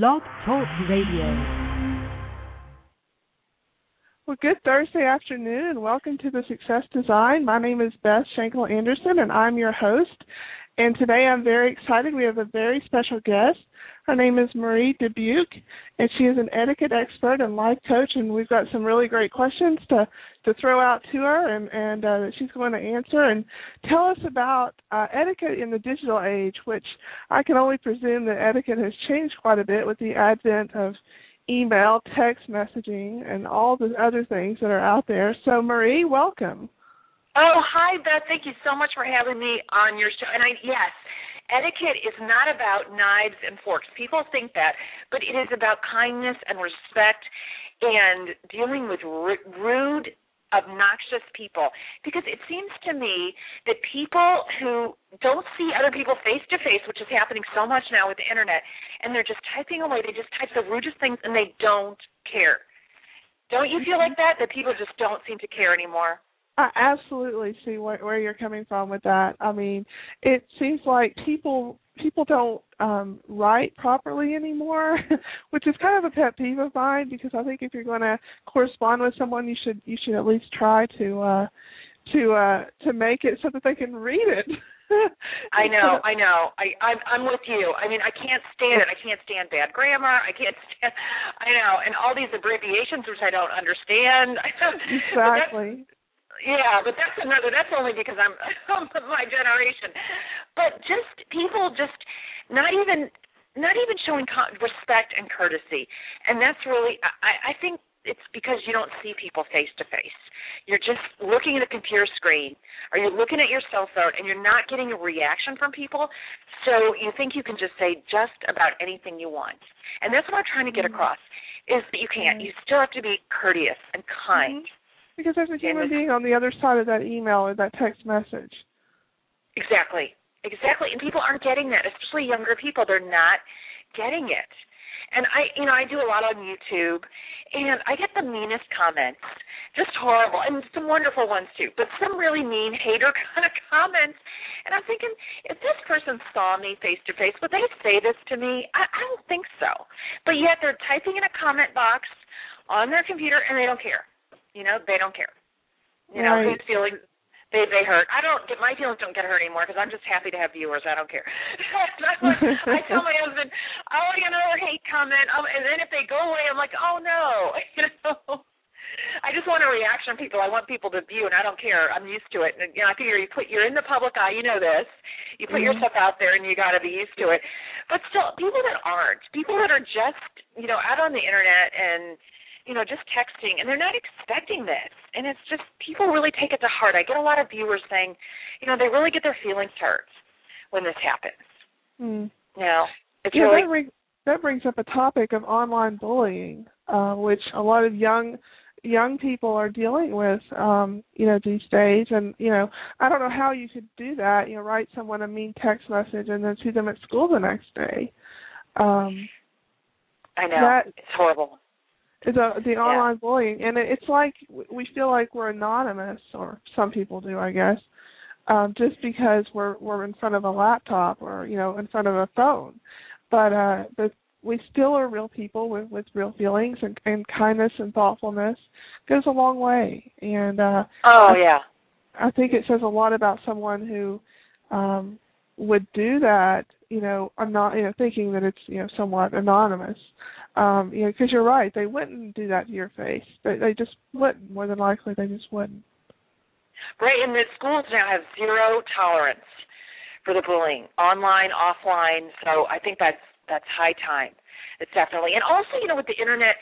Blog Talk Radio. Well, good Thursday afternoon and welcome to the Success Design. My name is Beth Schenkel Anderson and I'm your host. And today I'm very excited. We have a very special guest. Her name is Marie Dubuque, and she is an etiquette expert and life coach. And we've got some really great questions to to throw out to her, and and uh, she's going to answer and tell us about uh, etiquette in the digital age, which I can only presume that etiquette has changed quite a bit with the advent of email, text messaging, and all the other things that are out there. So, Marie, welcome. Oh, hi, Beth. Thank you so much for having me on your show. And I, yes, etiquette is not about knives and forks. People think that, but it is about kindness and respect and dealing with rude, obnoxious people. Because it seems to me that people who don't see other people face to face, which is happening so much now with the internet, and they're just typing away, they just type the rudest things and they don't care. Don't you feel like that? That people just don't seem to care anymore? I absolutely see where, where you're coming from with that. I mean, it seems like people people don't um write properly anymore, which is kind of a pet peeve of mine because I think if you're going to correspond with someone, you should you should at least try to uh to uh to make it so that they can read it. I know, I know. I I'm I'm with you. I mean, I can't stand it. I can't stand bad grammar. I can't stand. I know, and all these abbreviations which I don't understand. Exactly. Yeah, but that's another. That's only because I'm, I'm my generation. But just people, just not even not even showing respect and courtesy, and that's really. I, I think it's because you don't see people face to face. You're just looking at a computer screen, or you're looking at your cell phone, and you're not getting a reaction from people. So you think you can just say just about anything you want, and that's what I'm trying to get mm-hmm. across: is that you can't. You still have to be courteous and kind. Mm-hmm because there's a human being on the other side of that email or that text message. Exactly. Exactly. And people aren't getting that, especially younger people. They're not getting it. And I, you know, I do a lot on YouTube, and I get the meanest comments, just horrible, and some wonderful ones too, but some really mean hater kind of comments. And I'm thinking, if this person saw me face to face, would they say this to me? I, I don't think so. But yet they're typing in a comment box on their computer, and they don't care. You know, they don't care. You know, right. whose feelings they they hurt. I don't get my feelings don't get hurt anymore because I'm just happy to have viewers. I don't care. I tell my husband, oh, you know, hate comment, um, and then if they go away, I'm like, oh no, you know. I just want a reaction from people. I want people to view, and I don't care. I'm used to it. And you know, I figure you put you're in the public eye. You know this. You put mm-hmm. yourself out there, and you got to be used to it. But still, people that aren't, people that are just you know out on the internet and you know, just texting, and they're not expecting this. And it's just people really take it to heart. I get a lot of viewers saying, you know, they really get their feelings hurt when this happens. Mm. You know, it's yeah, really that, that brings up a topic of online bullying, uh, which a lot of young young people are dealing with um you know these days and you know i don't know how you could do that you know write someone a mean text message and then see them at school the next day um i know that, it's horrible the the online yeah. bullying, and it's like we feel like we're anonymous, or some people do, I guess, um, just because we're we're in front of a laptop or you know in front of a phone, but uh, but we still are real people with with real feelings and, and kindness and thoughtfulness goes a long way, and uh, oh I, yeah, I think it says a lot about someone who um, would do that, you know, I'm not you know thinking that it's you know somewhat anonymous um, you know, because you're right, they wouldn't do that to your face. They they just wouldn't. More than likely, they just wouldn't. Right, and the schools now have zero tolerance for the bullying, online, offline. So I think that's that's high time. It's definitely, and also, you know, with the internet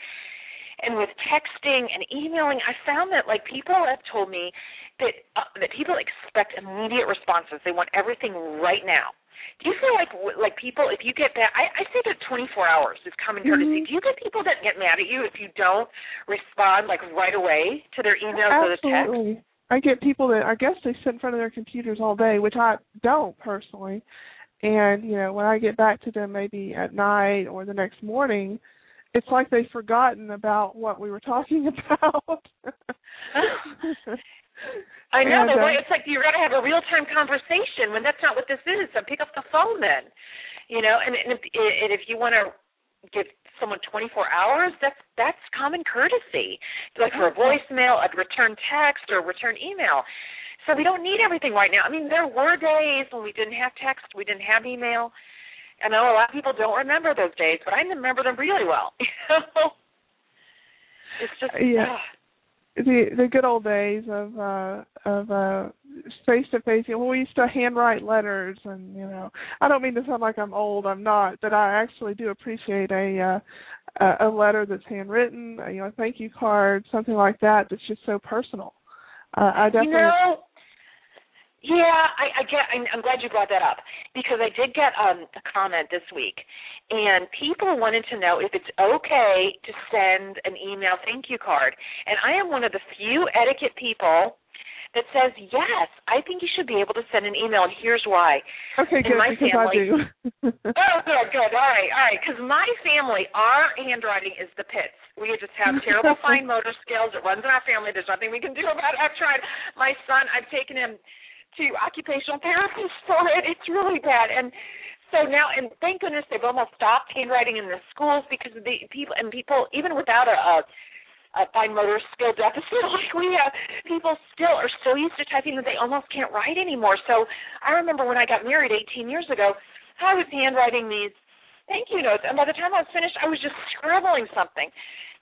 and with texting and emailing, I found that like people have told me that uh, that people expect immediate responses. They want everything right now. Do you feel like like people if you get that I, I say that 24 hours is common courtesy. Mm-hmm. Do you get people that get mad at you if you don't respond like right away to their emails Absolutely. or the text? I get people that I guess they sit in front of their computers all day, which I don't personally. And you know, when I get back to them, maybe at night or the next morning, it's like they've forgotten about what we were talking about. I know. Way it's like you're going to have a real time conversation when that's not what this is. So pick up the phone then. You know, and, and if and if you want to give someone 24 hours, that's that's common courtesy. Like for a mm-hmm. voicemail, a return text, or a return email. So we don't need everything right now. I mean, there were days when we didn't have text, we didn't have email. I know a lot of people don't remember those days, but I remember them really well. it's just yeah. The the good old days of uh of uh face to face we used to handwrite letters and you know i don't mean to sound like i'm old i'm not but i actually do appreciate a uh a letter that's handwritten you know a thank you card something like that that's just so personal. Uh, i definitely you know yeah, I, I get. I'm, I'm glad you brought that up because I did get um, a comment this week, and people wanted to know if it's okay to send an email thank you card. And I am one of the few etiquette people that says yes. I think you should be able to send an email, and here's why. Okay, good. In my because family, I do. oh, good, good. All right, all right. Because my family, our handwriting is the pits. We just have terrible fine motor skills. It runs in our family. There's nothing we can do about it. I've tried. My son, I've taken him to occupational therapists for it. It's really bad. And so now, and thank goodness they've almost stopped handwriting in the schools because the people and people even without a, a, a fine motor skill deficit like we have, people still are so used to typing that they almost can't write anymore. So I remember when I got married 18 years ago, I was handwriting these thank you notes, and by the time I was finished, I was just scribbling something.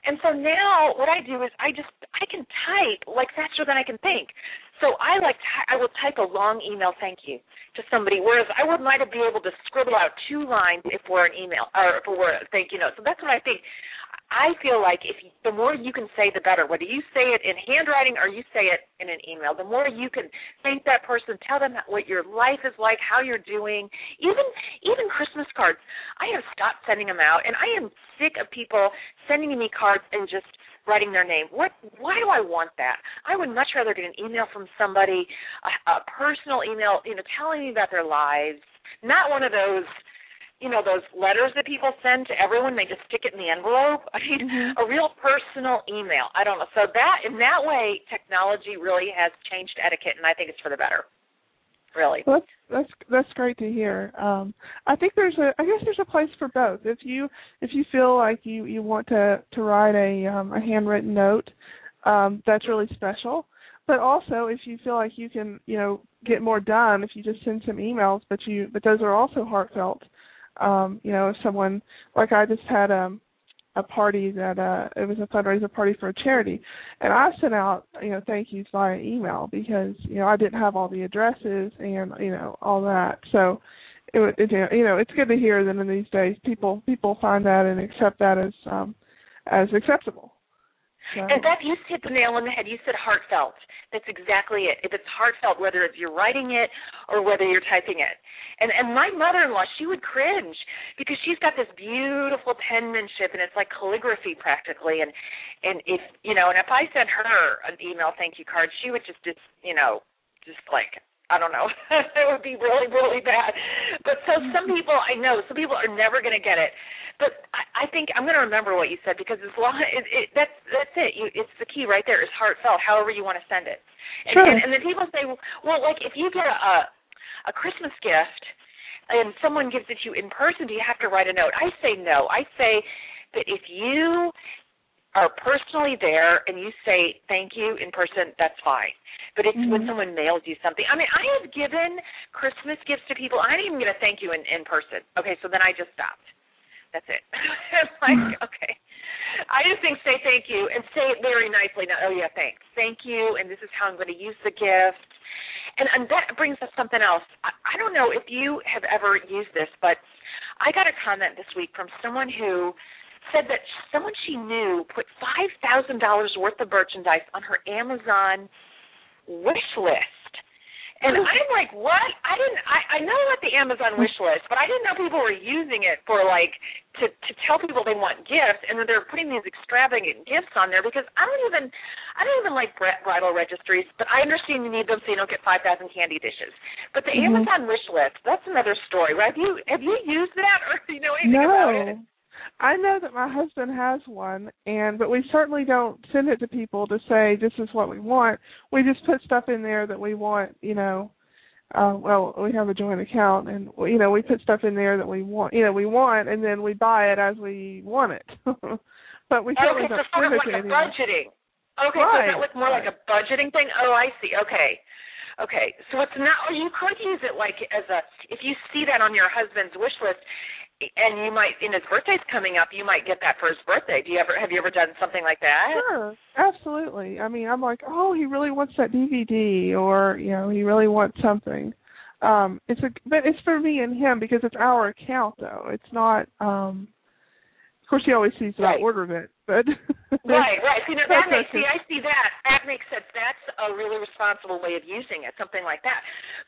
And so now what I do is I just I can type like faster than I can think. So I like I will type a long email thank you to somebody, whereas I would might be able to scribble out two lines if we're an email or if we're a thank you note. So that's what I think. I feel like if you, the more you can say, the better. Whether you say it in handwriting or you say it in an email, the more you can thank that person, tell them what your life is like, how you're doing. Even even Christmas cards, I have stopped sending them out, and I am sick of people sending me cards and just writing their name. What? Why do I want that? I would much rather get an email from somebody, a, a personal email, you know, telling me about their lives, not one of those you know those letters that people send to everyone they just stick it in the envelope i mean mm-hmm. a real personal email i don't know so that in that way technology really has changed etiquette and i think it's for the better really. Well, that's that's that's great to hear. Um i think there's a i guess there's a place for both. If you if you feel like you you want to to write a um a handwritten note um that's really special. But also if you feel like you can you know get more done if you just send some emails but you but those are also heartfelt. Um you know if someone like i just had um a party that uh it was a fundraiser party for a charity. And i sent out you know thank yous via email because you know i didn't have all the addresses and you know all that. So it, it you know it's good to hear that in these days people people find that and accept that as um as acceptable so. And Beth, you hit the nail on the head. You said heartfelt. That's exactly it. If it's heartfelt, whether it's you're writing it or whether you're typing it. And and my mother-in-law, she would cringe because she's got this beautiful penmanship and it's like calligraphy practically. And and if you know, and if I sent her an email thank you card, she would just just you know just like I don't know. it would be really, really bad. But so some people I know, some people are never going to get it. But I, I think I'm going to remember what you said because as long it, it, that's that's it. You, it's the key right there. Is heartfelt. However you want to send it. And, sure. and, and then people say, well, like if you get a a Christmas gift and someone gives it to you in person, do you have to write a note? I say no. I say that if you are personally there and you say thank you in person, that's fine. But it's mm-hmm. when someone mails you something. I mean, I have given Christmas gifts to people. I didn't even get a thank you in in person. Okay, so then I just stopped. That's it. like, mm-hmm. okay. I just think say thank you and say it very nicely. Now, oh yeah, thanks. Thank you, and this is how I'm going to use the gift. And and that brings us something else. I, I don't know if you have ever used this, but I got a comment this week from someone who said that someone she knew put five thousand dollars worth of merchandise on her Amazon wish list. And I'm like, what? I didn't. I, I know about the Amazon wish list, but I didn't know people were using it for like to to tell people they want gifts, and then they're putting these extravagant gifts on there. Because I don't even, I don't even like bridal registries, but I understand you need them so you don't get five thousand candy dishes. But the mm-hmm. Amazon wish list, that's another story. Right? Have you have you used that, or do you know anything no. about it? I know that my husband has one, and but we certainly don't send it to people to say this is what we want. We just put stuff in there that we want, you know, uh, well, we have a joint account, and you know, we put stuff in there that we want, you know, we want, and then we buy it as we want it. but we certainly okay, don't so sort of like it a budgeting. Okay, right, so that looks more right. like a budgeting thing? Oh, I see. Okay. Okay, so it's not. Or you could use it like as a. If you see that on your husband's wish list, and you might, and his birthday's coming up, you might get that for his birthday. Do you ever have you ever done something like that? Sure, absolutely. I mean, I'm like, oh, he really wants that DVD, or you know, he really wants something. Um, it's a, but it's for me and him because it's our account, though. It's not. um course, he always sees that Right. order of it, but Right, right. See, now that makes see, I see that. That makes sense. That's a really responsible way of using it, something like that.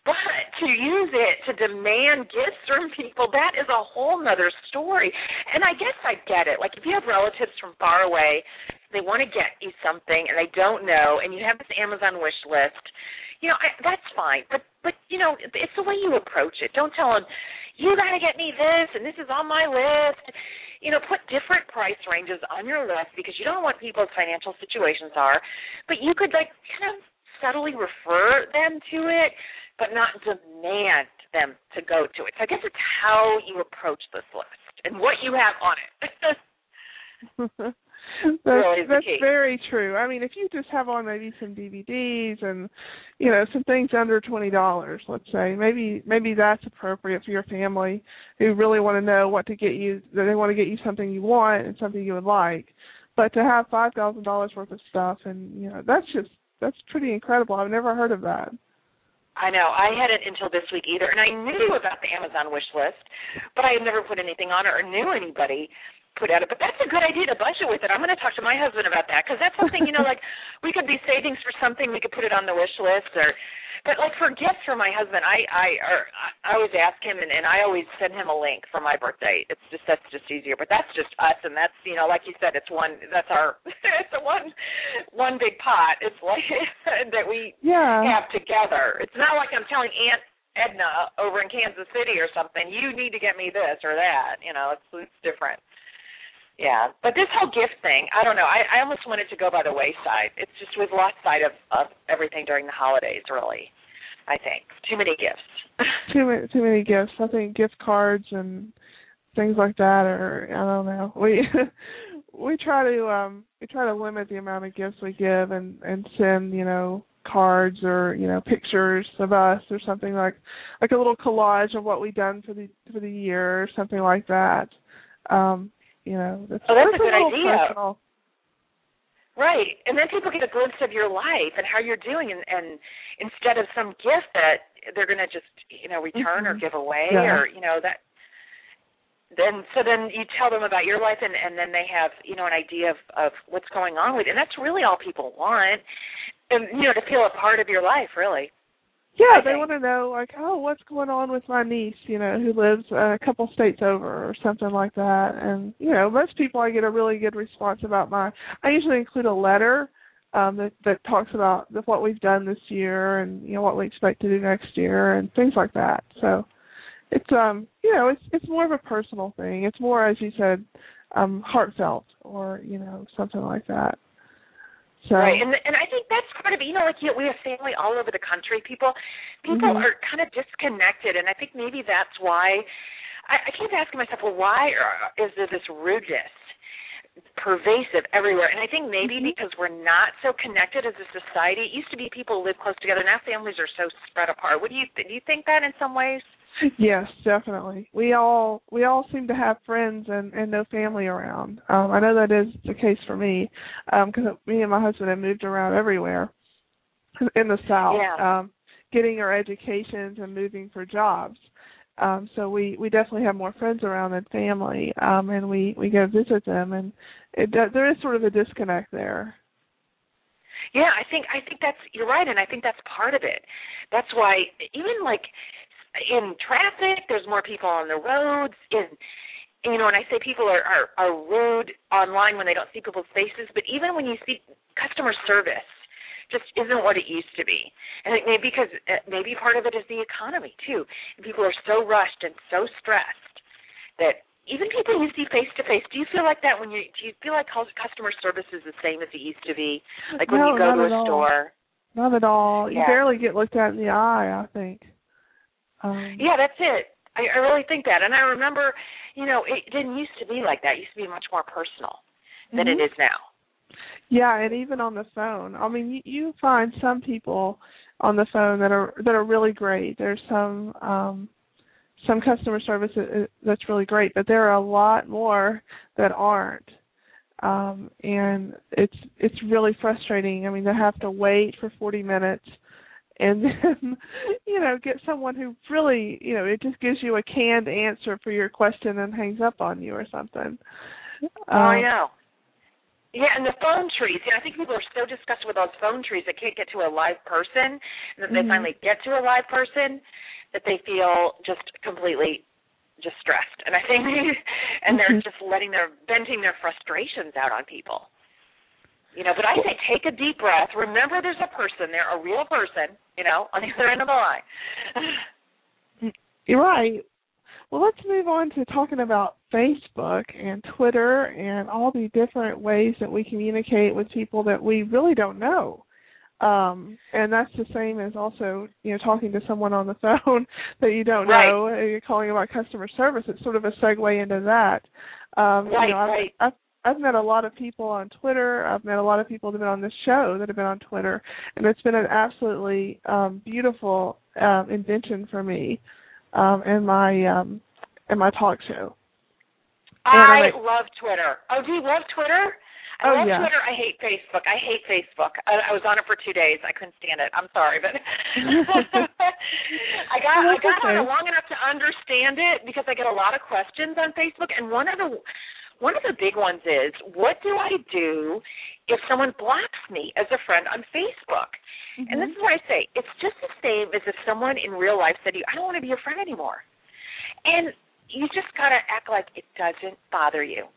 But to use it to demand gifts from people, that is a whole nother story. And I guess I get it. Like if you have relatives from far away, they want to get you something and they don't know, and you have this Amazon wish list. You know, I, that's fine. But but you know, it's the way you approach it. Don't tell them you got to get me this, and this is on my list you know, put different price ranges on your list because you don't know what people's financial situations are, but you could like kind of subtly refer them to it, but not demand them to go to it. So I guess it's how you approach this list and what you have on it. that's Really that's very true. I mean, if you just have on maybe some DVDs and you know some things under twenty dollars, let's say, maybe maybe that's appropriate for your family who really want to know what to get you. That they want to get you something you want and something you would like. But to have five thousand dollars worth of stuff, and you know, that's just that's pretty incredible. I've never heard of that. I know. I hadn't until this week either, and I knew about the Amazon wish list, but I had never put anything on it or knew anybody put at it. But that's a good idea to budget with it. I'm going to talk to my husband about that because that's something you know, like we could be savings for something. We could put it on the wish list, or but like for gifts for my husband, I I or I always ask him, and, and I always send him a link for my birthday. It's just that's just easier. But that's just us, and that's you know, like you said, it's one. That's our. it's a one one big pot. It's like that we Yeah. have together. It's not like I'm telling Aunt Edna over in Kansas City or something, you need to get me this or that. You know, it's it's different. Yeah, but this whole gift thing, I don't know. I, I almost wanted to go by the wayside. It's just we've lost sight of, of everything during the holidays. Really, I think too many gifts. too many too many gifts. I think gift cards and things like that are I don't know. We we try to um we try to limit the amount of gifts we give and and send, you know, cards or, you know, pictures of us or something like like a little collage of what we've done for the for the year or something like that. Um, you know, that's, Oh, that's a that's good little idea. personal. Right, and then people get a glimpse of your life and how you're doing, and, and instead of some gift that they're going to just you know return or Mhm. give away, Yeah. or you know that. Then so then you tell them about your life, and and then they have you know an idea of of what's going on with, it. and that's really all people want, and you know to feel a part of your life, really. Yeah, they want to know like, oh, what's going on with my niece, you know, who lives uh, a couple states over or something like that. And you know, most people I get a really good response about my. I usually include a letter um that that talks about the, what we've done this year and you know what we expect to do next year and things like that. So it's um you know it's it's more of a personal thing. It's more as you said um heartfelt or you know something like that. Right, and and I think that's part of it. You know, like you know, we have family all over the country. People, people Mhm. are kind of disconnected, and I think maybe that's why. I, I keep asking myself, well, why are, is there this rudeness pervasive everywhere? And I think maybe Mhm. because we're not so connected as a society. It used to be people live close together. Now families are so spread apart. What do you th- do? You think that in some ways? Yes, definitely. We all we all seem to have friends and and no family around. Um I know that is the case for me um cuz me and my husband have moved around everywhere in the south Yeah. um getting our educations and moving for jobs. Um so we we definitely have more friends around than family um and we we go visit them and it does, there is sort of a disconnect there. Yeah, I think I think that's you're right, and I think that's part of it. That's why even like in traffic, there's more people on the roads. In you know, and I say people are are, are rude online when they don't see people's faces, but even when you see customer service, just isn't what it used to be. And it may because uh, maybe part of it is the economy too. And people are so rushed and so stressed that even people you see face to face, do you feel like that when you do you feel like cus- customer service is the same as it used to be? Like when No, you go to a all. store. Not at all. You Yeah. barely get looked at in the eye, I think. Um, yeah, that's it. I, I really think that, and I remember, you know, it didn't used to be like that. It used to be much more personal than mm-hmm. it is now. Yeah, and even on the phone. I mean, you, you find some people on the phone that are that are really great. There's some um some customer service that's really great, but there are a lot more that aren't. Um and it's it's really frustrating. I mean, they have to wait for 40 minutes and then you know get someone who really you know it just gives you a canned answer for your question and hangs up on you or something oh um, i know yeah, and the phone trees. Yeah, I think people are so disgusted with those phone trees that can't get to a live person, and that mm-hmm. they finally get to a live person, that they feel just completely just stressed. And I think, and they're mm-hmm. just letting their venting their frustrations out on people. You know, but I say take a deep breath. Remember, there's a person there, a real person. You know, on the other end of the line. You're right. Well, let's move on to talking about Facebook and Twitter and all the different ways that we communicate with people that we really don't know. Um, and that's the same as also, you know, talking to someone on the phone that you don't right. know. You're calling about customer service. It's sort of a segue into that. Um, right, you know, I've, right. I've I've met a lot of people on Twitter. I've met a lot of people that have been on this show that have been on Twitter, and it's been an absolutely um, beautiful um, invention for me um, and my um, and my talk show. I like, love Twitter. Oh, do you love Twitter? I oh, love yeah. Twitter. I hate Facebook. I hate Facebook. I, I was on it for two days. I couldn't stand it. I'm sorry, but I got I got okay. on it long enough to understand it because I get a lot of questions on Facebook, and one of the one of the big ones is, what do I do if someone blocks me as a friend on Facebook? Mm-hmm. And this is what I say. It's just the same as if someone in real life said to you, I don't want to be your friend anymore. And you just got to act like it doesn't bother you.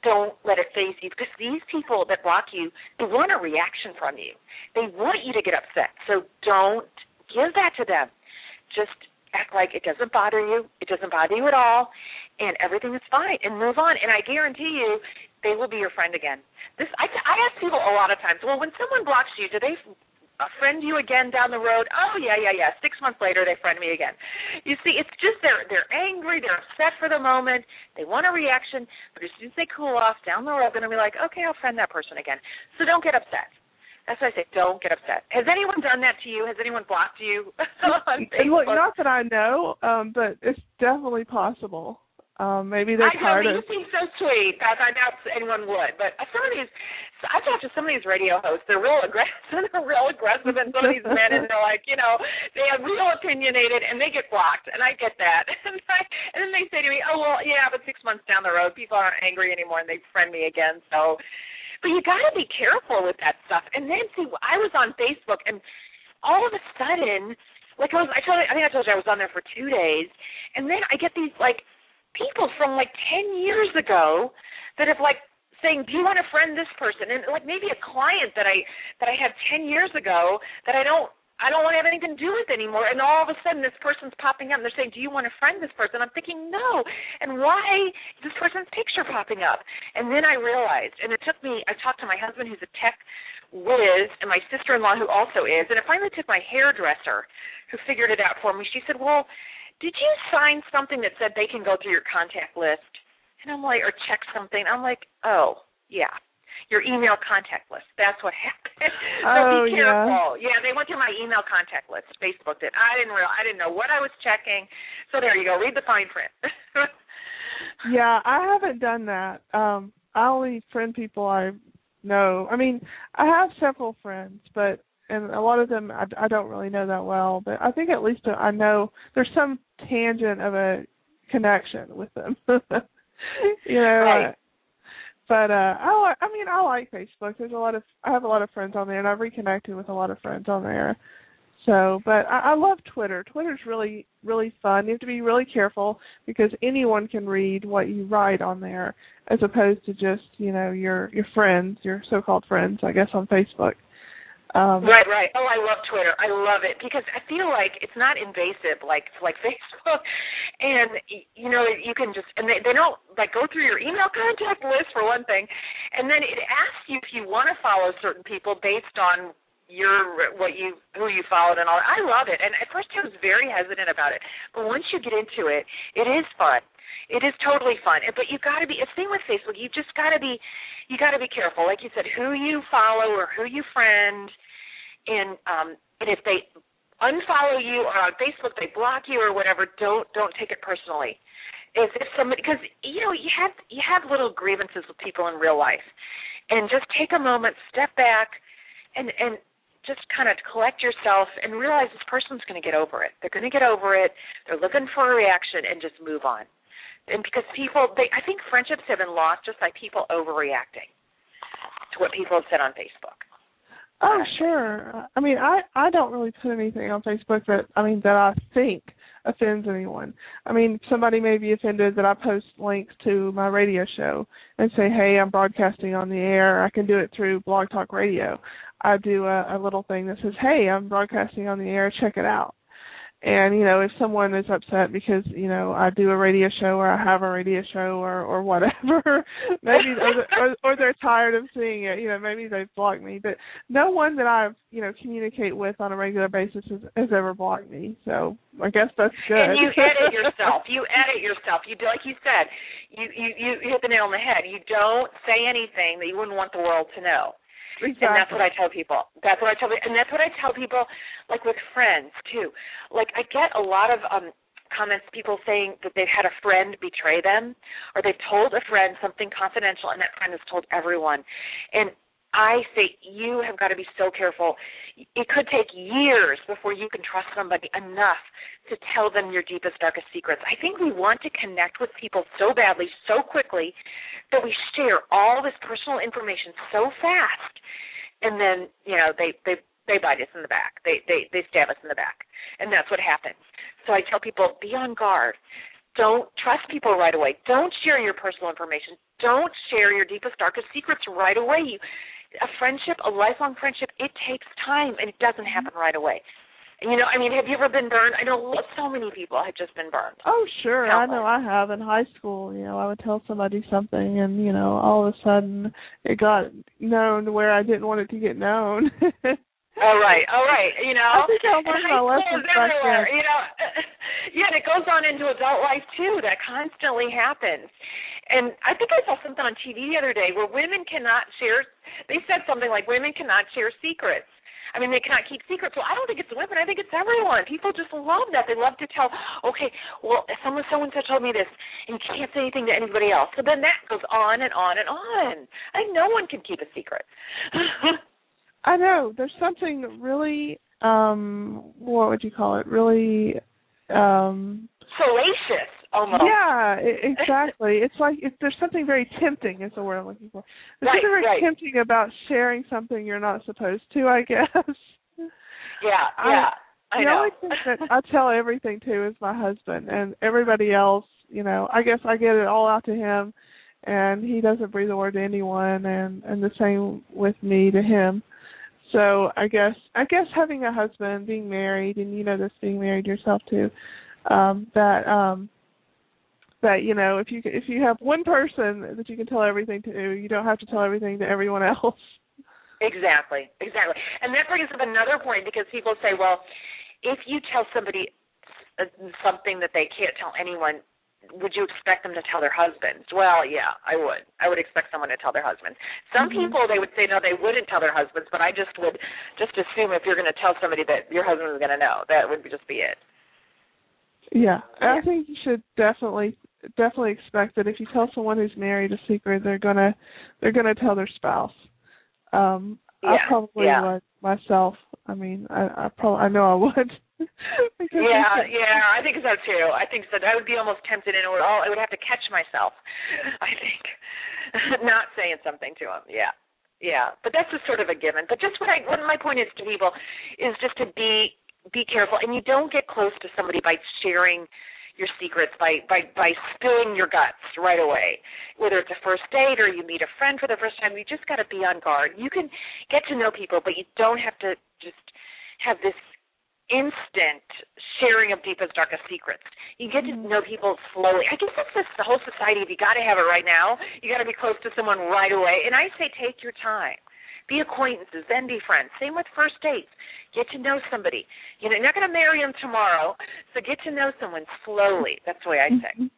Don't let it faze you because these people that block you, they want a reaction from you. They want you to get upset. So don't give that to them. Just act like it doesn't bother you. It doesn't bother you at all and everything is fine and move on and i guarantee you they will be your friend again this i i ask people a lot of times well when someone blocks you do they friend you again down the road oh yeah yeah yeah six months later they friend me again you see it's just they're they're angry they're upset for the moment they want a reaction but as soon as they cool off down the road they're going to be like okay i'll friend that person again so don't get upset that's why I say don't get upset. Has anyone done that to you? Has anyone blocked you on Facebook? Look, not that I know, um, but it's definitely possible. Um, maybe they're I tired know, of. You seem so sweet. I, I doubt anyone would, but some of these, I talked to some of these radio hosts. They're real aggressive. They're real aggressive, and some of these men, and they're like, you know, they are real opinionated, and they get blocked, and I get that. And, I, and then they say to me, oh well, yeah, but six months down the road, people aren't angry anymore, and they friend me again. So, but you got to be careful with that stuff. And then see, I was on Facebook, and all of a sudden, like I was, I told, I think I told you I was on there for two days, and then I get these like people from like 10 years ago that have like saying, "Do you want to friend this person?" And like maybe a client that I that I had 10 years ago that I don't I don't want to have anything to do with anymore. And all of a sudden, this person's popping up, and they're saying, "Do you want to friend this person?" I'm thinking, "No." And why is this person's picture popping up? And then I realized, and it took me. I talked to my husband, who's a tech whiz, and my sister-in-law, who also is, and it finally took my hairdresser, who figured it out for me. She said, "Well." Did you sign something that said they can go through your contact list? And I'm like, or check something. I'm like, oh, yeah. Your email contact list. That's what happened. so oh, be careful. Yeah. yeah, they went to my email contact list. Facebook did. I didn't real I didn't know what I was checking. So there you go. Read the fine print. yeah, I haven't done that. Um I only friend people I know. I mean, I have several friends, but and a lot of them I, I don't really know that well, but I think at least I know there's some tangent of a connection with them. you know. Right. but uh I I mean I like Facebook. There's a lot of I have a lot of friends on there and I've reconnected with a lot of friends on there. So, but I, I love Twitter. Twitter's really really fun. You have to be really careful because anyone can read what you write on there as opposed to just, you know, your your friends, your so-called friends, I guess on Facebook. Um, right, right. Oh, I love Twitter. I love it because I feel like it's not invasive like like Facebook, and you know you can just and they they don't like go through your email contact list for one thing, and then it asks you if you want to follow certain people based on your what you who you followed and all. I love it. And at first I was very hesitant about it, but once you get into it, it is fun. It is totally fun. But you got to be. The same with Facebook. You just got to be. You got to be careful. Like you said, who you follow or who you friend, and um, and if they unfollow you or on Facebook they block you or whatever, don't don't take it personally. If if somebody because you know you have you have little grievances with people in real life, and just take a moment, step back, and and just kind of collect yourself and realize this person's going to get over it. They're going to get over it. They're looking for a reaction and just move on. And because people, they, I think friendships have been lost just by people overreacting to what people have said on Facebook. Oh, sure. I mean, I I don't really put anything on Facebook that I mean that I think offends anyone. I mean, somebody may be offended that I post links to my radio show and say, "Hey, I'm broadcasting on the air." I can do it through Blog Talk Radio. I do a, a little thing that says, "Hey, I'm broadcasting on the air. Check it out." And you know if someone is upset because you know I do a radio show or I have a radio show or or whatever maybe or, or they're tired of seeing it you know maybe they've blocked me. But no one that i've you know communicate with on a regular basis has, has ever blocked me. So I guess that's good and you edit yourself. You edit yourself. You do like you said you you you hit the nail on the head. You don't say anything that you wouldn't want the world to know Exactly. And that's what I tell people. That's what I tell and that's what I tell people, like with friends too. Like I get a lot of um comments, people saying that they've had a friend betray them, or they've told a friend something confidential, and that friend has told everyone. And I say you have got to be so careful. It could take years before you can trust somebody enough to tell them your deepest, darkest secrets. I think we want to connect with people so badly, so quickly, that we share all this personal information so fast, and then you know they they they bite us in the back. They they they stab us in the back, and that's what happens. So I tell people be on guard. Don't trust people right away. Don't share your personal information. Don't share your deepest, darkest secrets right away. You, a friendship, a lifelong friendship, it takes time and it doesn't mm-hmm. happen right away. And you know, I mean, have you ever been burned? I know so many people have just been burned. Oh, sure. Countless. I know I have in high school. You know, I would tell somebody something, and you know, all of a sudden it got known to where I didn't want it to get known. Oh right, oh right. You know, I think I learned my lessons everywhere. You know, yeah, and it goes on into adult life too. That constantly happens. And I think I saw something on TV the other day where women cannot share. They said something like women cannot share secrets. I mean, they cannot keep secrets. Well, I don't think it's women. I think it's everyone. People just love that. They love to tell. Okay, well, someone so and so told me this, and you can't say anything to anybody else. So then that goes on and on and on. I think no one can keep a secret. I know. There's something really um what would you call it? Really um salacious almost. Yeah, exactly. it's like if there's something very tempting is the word I'm looking for. There's right, something very right. tempting about sharing something you're not supposed to, I guess. Yeah, yeah. I, the know. only thing that I tell everything to is my husband and everybody else, you know, I guess I get it all out to him and he doesn't breathe a word to anyone and and the same with me to him. So I guess I guess having a husband, being married, and you know this being married yourself too, um, that um, that you know if you if you have one person that you can tell everything to, you don't have to tell everything to everyone else. Exactly, exactly, and that brings up another point because people say, well, if you tell somebody uh, something that they can't tell anyone, would you expect them to tell their husbands? Well, yeah, I would. I would expect someone to tell their husbands. Some mm-hmm. people they would say no, they wouldn't tell their husbands, but I just would just assume if you're going to tell somebody that your husband is going to know, that would just be it. Yeah, yeah. I think you should definitely definitely expect that if you tell someone who's married a secret, they're gonna they're gonna tell their spouse. Um, yeah. I probably yeah. would myself. I mean, I, I probably I know I would. yeah, yeah, I think so too. I think so. I would be almost tempted, and it would all. I would have to catch myself. I think not saying something to him. Yeah, yeah. But that's just sort of a given. But just what I what my point is to people is just to be be careful, and you don't get close to somebody by sharing your secrets by by by spilling your guts right away. Whether it's a first date or you meet a friend for the first time you just got to be on guard. You can get to know people but you don't have to just have this instant sharing of deepest darkest secrets. You get to know people slowly. I guess that's just the whole society. You got to have it right now you got to be close to someone right away. And i say take your time Be acquaintances, then be friends. Same with first dates. Get to know somebody. You know, you're not going to marry them tomorrow, so get to know someone slowly. That's the way I say. Mhm.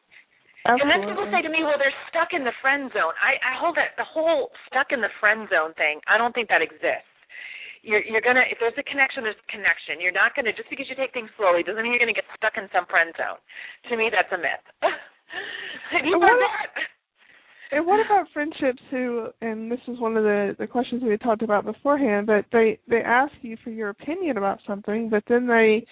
And then people say to me, "Well, they're stuck in the friend zone." I, I hold that the whole stuck in the friend zone thing. I don't think that exists. You're you're gonna if there's a connection, there's a connection. You're not gonna just because you take things slowly doesn't mean you're gonna get stuck in some friend zone. To me, that's a myth. Well, that? And what about friendships who and this is one of the the questions we talked about beforehand, but they they ask you for your opinion about something, but then they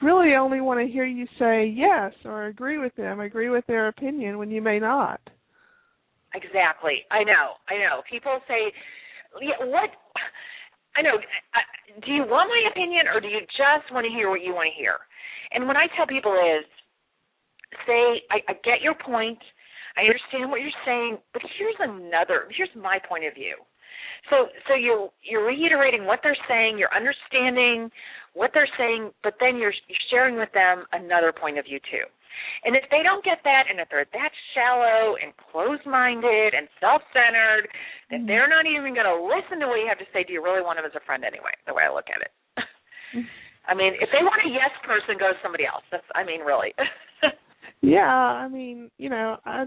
really only want to hear you say yes or agree with them, agree with their opinion when you may not. Exactly. I know. I know. People say, yeah, "What?" I know. I, do you want my opinion, or do you just want to hear what you want to hear? And what I tell people is, say, I, I get your point. I understand what you're saying, but here's another. Here's my point of view. So, so you're you're reiterating what they're saying. You're understanding what they're saying, but then you're, you're sharing with them another point of view too. And if they don't get that, and if they're that shallow and closed-minded and self-centered, then mm-hmm. they're not even going to listen to what you have to say. Do you really want them as a friend anyway? The way I look at it. Mm-hmm. I mean, if they want a yes person, go to somebody else. That's, I mean, really. Yeah, I mean, you know, I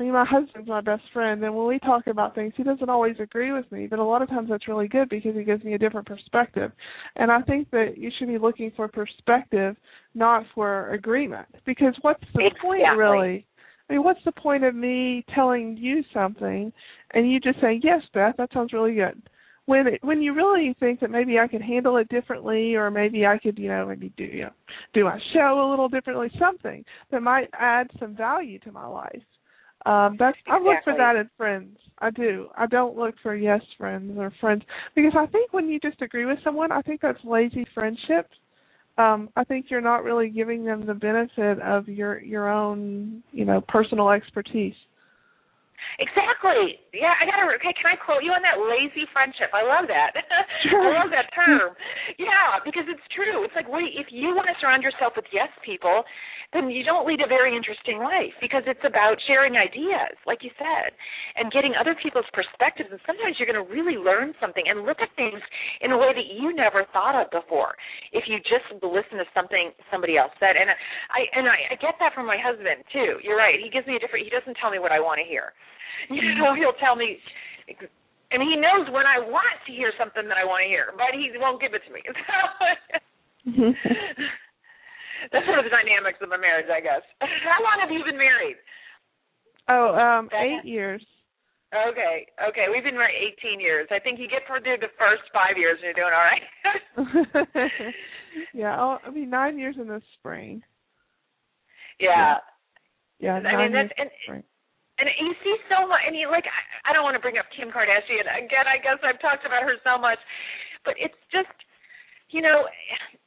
I mean my husband's my best friend and when we talk about things he doesn't always agree with me, but a lot of times that's really good because he gives me a different perspective. And I think that you should be looking for perspective, not for agreement. Because what's the point really? I mean, what's the point of me telling you something and you just say, "Yes, Beth, that sounds really good." When it, when you really think that maybe I could handle it differently, or maybe I could, you know, maybe do you know, do my show a little differently, something that might add some value to my life. Um, that's I look for that in friends. I do. I don't look for yes friends or friends because I think when you just agree with someone, I think that's lazy friendship. Um, I think you're not really giving them the benefit of your your own, you know, personal expertise. Exactly. Yeah, I gotta. Okay, can I quote you on that lazy friendship? I love that. Sure. I love that term. Yeah, because it's true. It's like, wait, if you want to surround yourself with yes people, then you don't lead a very interesting life because it's about sharing ideas, like you said, and getting other people's perspectives. And sometimes you're going to really learn something and look at things in a way that you never thought of before. If you just listen to something somebody else said, and I and I, I get that from my husband too. You're right. He gives me a different. He doesn't tell me what I want to hear. You know, he'll tell me. And he knows when I want to hear something that I want to hear, but he won't give it to me. That's sort of the dynamics of a marriage, I guess. How long have you been married? oh, um, eight years. Okay, okay. We've been married 18 years. I think you get through the first five years and you're doing all right. yeah, I'll, I mean nine years in the spring. yeah. Yeah, I nine mean, that's, and, spring. And you see so much, and you like, I, I don't want to bring up Kim Kardashian again. I guess I've talked about her so much, but it's just, you know,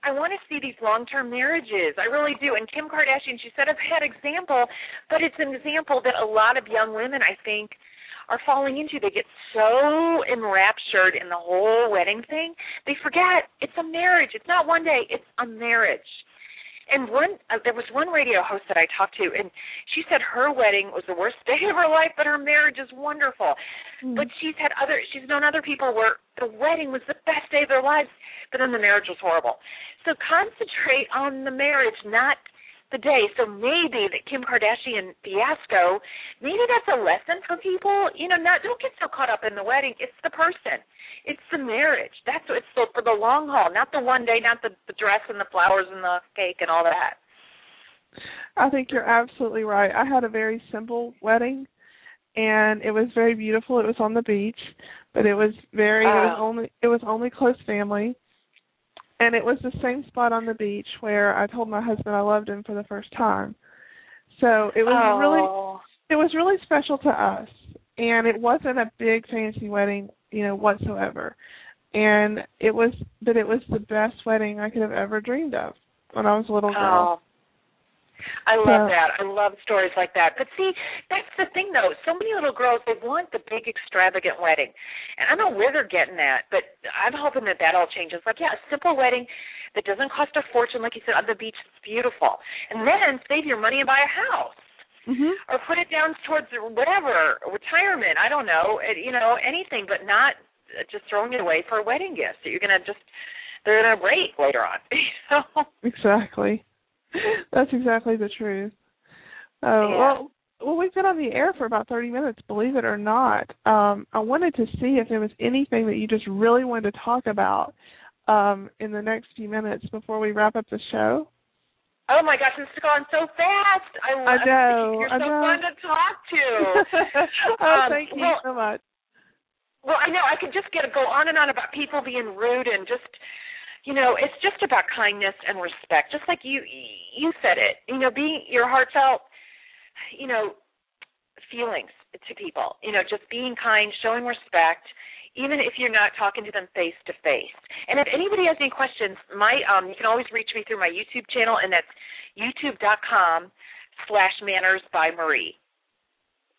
I want to see these long-term marriages. I really do. And Kim Kardashian, she set a bad example, but it's an example that a lot of young women, I think, are falling into. They get so enraptured in the whole wedding thing, they forget it's a marriage. It's not one day. It's a marriage. And one, uh, there was one radio host that I talked to, and she said her wedding was the worst day of her life, but her marriage is wonderful. Mm. But she's had other, she's known other people where the wedding was the best day of their lives, but then the marriage was horrible. So concentrate on the marriage, not the day. So maybe the Kim Kardashian fiasco, maybe that's a lesson for people. You know, not don't get so caught up in the wedding. It's the person. It's the marriage. That's what it's for, for the long haul, not the one day, not the, the dress and the flowers and the cake and all that. I think you're absolutely right. I had a very simple wedding and it was very beautiful. It was on the beach, but it was very it was only it was only close family. And it was the same spot on the beach where I told my husband I loved him for the first time. So it was really oh. it was really special to us and it wasn't a big fancy wedding you know whatsoever and it was but it was the best wedding i could have ever dreamed of when i was a little girl Oh. I love So- that. I love stories like that. But see, that's the thing though. So many little girls they want the big extravagant wedding. And I don't know where they're getting that, but I'm hoping that that all changes. Like, yeah, a simple wedding that doesn't cost a fortune like you said on the beach is beautiful. And then save your money and buy a house. mhm Or put it down towards whatever, retirement, I don't know, you know, anything but not just throwing it away for a wedding gift that you're gonna just they're gonna break later on. You know? Exactly. That's exactly the truth. Uh, Yeah. Well, well, we've been on the air for about 30 minutes, believe it or not. Um, I wanted to see if there was anything that you just really wanted to talk about um, in the next few minutes before we wrap up the show. Oh my gosh, it's gone so fast. I love I know, You're so fun to talk to. oh, Um, thank you well- so much. Well, I know I could just get go on and on about people being rude and just you know, it's just about kindness and respect. Just like you you said it. You know, being your heartfelt, you know, feelings to people. You know, just being kind, showing respect, even if you're not talking to them face to face. And if anybody has any questions, my um you can always reach me through my YouTube channel and that's youtube.com slash manners by Marie.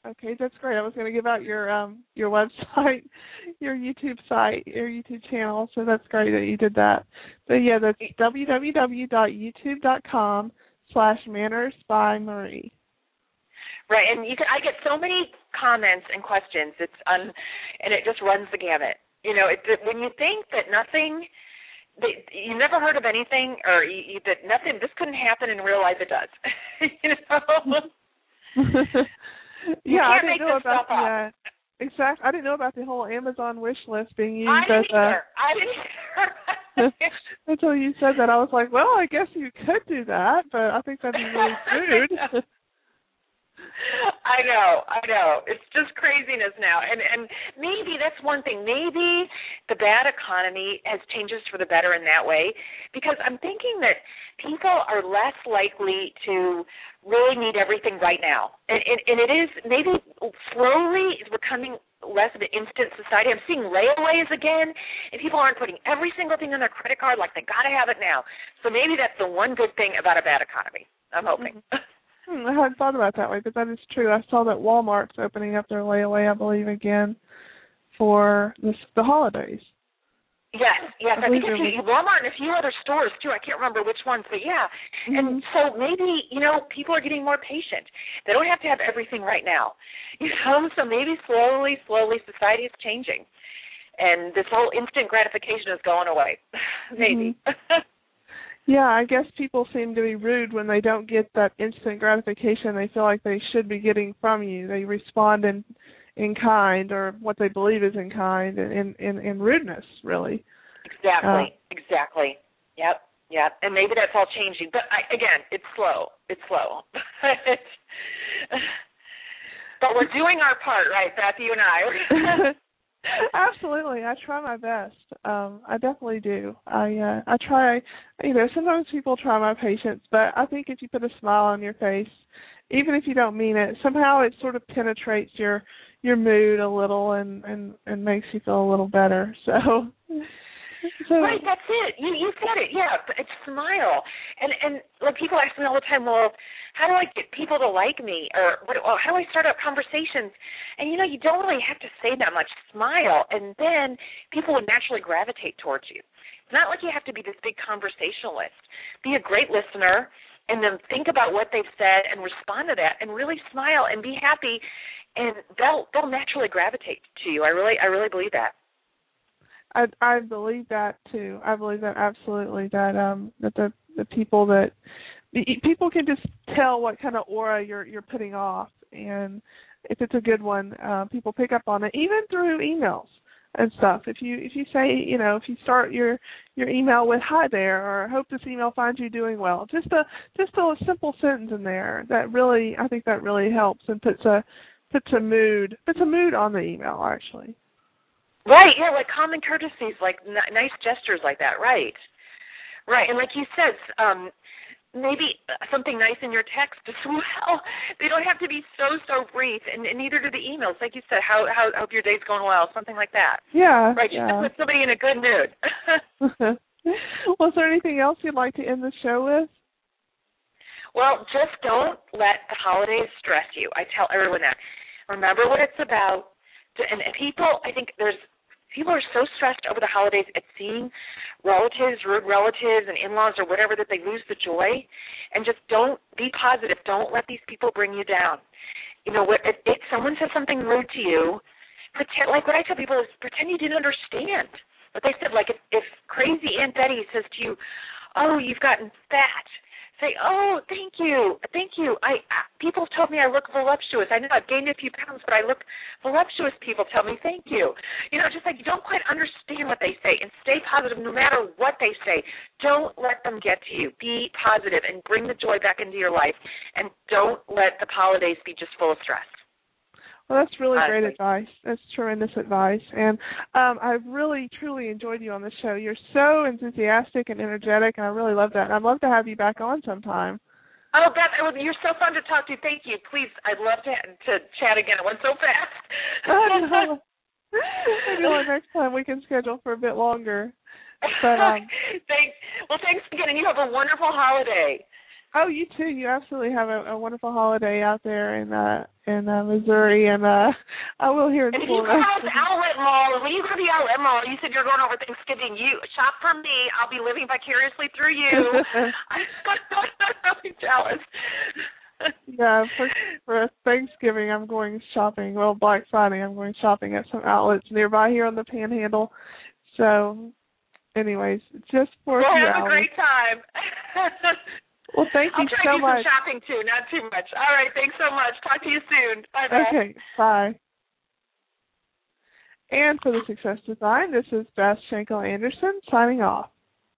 Okay, that's great. I was going to give out your um your website, your YouTube site, your YouTube channel. So that's great that you did that. But yeah, that's www.youtube.com slash manners by Marie. Right, and you can I get so many comments and questions. It's un and it just runs the gamut. You know, it, when you think that nothing that you never heard of anything or you, you, that nothing this couldn't happen in real life it does. you know. yeah, I didn't know about the uh, exact. I didn't know about the whole Amazon wish list being used I as a. either. I didn't. Until you said that, I was like, well, I guess you could do that, but I think that'd be really rude. I know, I know. It's just craziness now. And and maybe that's one thing. Maybe the bad economy has changed us for the better in that way because I'm thinking that people are less likely to really need everything right now. And and, and it is maybe slowly is becoming less of an instant society. I'm seeing layaways again, and people aren't putting every single thing on their credit card like they got to have it now. So maybe that's the one good thing about a bad economy. I'm hoping. Mm-hmm. Hmm, I hadn't thought about that way, but that is true. I saw that Walmart's opening up their layaway, I believe, again for this, the holidays. Yes, yes. I I think it's Walmart and a few other stores too. I can't remember which ones, but yeah. And so maybe you know people are getting more patient. They don't have to have everything right now, you know. So maybe slowly, slowly, society is changing, and this whole instant gratification is going away. maybe. Yeah, I guess people seem to be rude when they don't get that instant gratification they feel like they should be getting from you. They respond in in kind or what they believe is in kind and in in, in rudeness, really. exactly. Uh, exactly. Yep. Yep. And maybe that's all changing, but I, again, it's slow. It's slow. but we're doing our part, right, Beth? You and I. Absolutely, I try my best. Um, I definitely do. I uh, I try. You know, sometimes people try my patience, but I think if you put a smile on your face, even if you don't mean it, somehow it sort of penetrates your your mood a little and and and makes you feel a little better. So. Right, that's it. You you said it. Yeah, it's smile. And and like people ask me all the time, well, how do I get people to like me, or what? Well, how do I start up conversations? And you know, you don't really have to say that much. Smile, and then people would naturally gravitate towards you. It's not like you have to be this big conversationalist. Be a great listener, and then think about what they've said and respond to that, and really smile and be happy, and they'll they'll naturally gravitate to you. I really I really believe that. I I believe that too. I believe that absolutely that um that the the people that people can just tell what kind of aura you're you're putting off and if it's a good one, uh people pick up on it even through emails and stuff. If you if you say, you know, if you start your your email with hi there or hope this email finds you doing well. Just a just a simple sentence in there that really I think that really helps and puts a puts a mood puts a mood on the email actually. Right, yeah, like common courtesies, like n- nice gestures like that, right? Right, and like you said, um, maybe something nice in your text as well. They don't have to be so so brief, and, and neither do the emails. Like you said, how how hope your day's going well, something like that. Yeah. Right, just yeah. to put somebody in a good mood. Was there anything else you'd like to end the show with? well, just don't let the holidays stress you. I tell everyone that. Remember what it's about. And people, I think there's people are so stressed over the holidays at seeing relatives, rude relatives, and in-laws or whatever that they lose the joy. And just don't be positive. Don't let these people bring you down. You know, if, if someone says something rude to you, pretend like what I tell people is pretend you didn't understand what they said. Like if if crazy Aunt Betty says to you, "Oh, you've gotten fat," say, "Oh, thank you, thank you." I, people told me I look voluptuous. I know I've gained a few pounds, but I look voluptuous. People tell me, "Thank you." You know, just like you don't quite understand what they say, and stay positive no matter what they say. Don't let them get to you. Be positive and bring the joy back into your life, and don't let the holidays be just full of stress. Well, that's really great advice. That's tremendous advice, and um, I've really truly enjoyed you on the show. You're so enthusiastic and energetic, and I really love that. And I'd love to have you back on sometime. Oh, Beth, you're so fun to talk to. Thank you. Please, I'd love to to chat again. It went so fast. oh, no. I feel like next time we can schedule for a bit longer. But um, thanks. Well, thanks again, and you have a wonderful holiday. Oh, you too. You absolutely have a, a wonderful holiday out there in uh in uh, Missouri, and uh I will hear. And if you out to Outlet Mall, when you go to the Outlet Mall, you said you're going over Thanksgiving. You shop for me. I'll be living vicariously through you. I'm jealous. yeah, for for Thanksgiving, I'm going shopping. Well, Black Friday, I'm going shopping at some outlets nearby here on the Panhandle. So, anyways, just for we'll a few have hours. a great time. Well, thank you I'll try so to do much. some shopping too, not too much. All right, thanks so much. Talk to you soon. Bye bye. Okay, bye. And for the Success Design, this is Beth Schenkel Anderson signing off.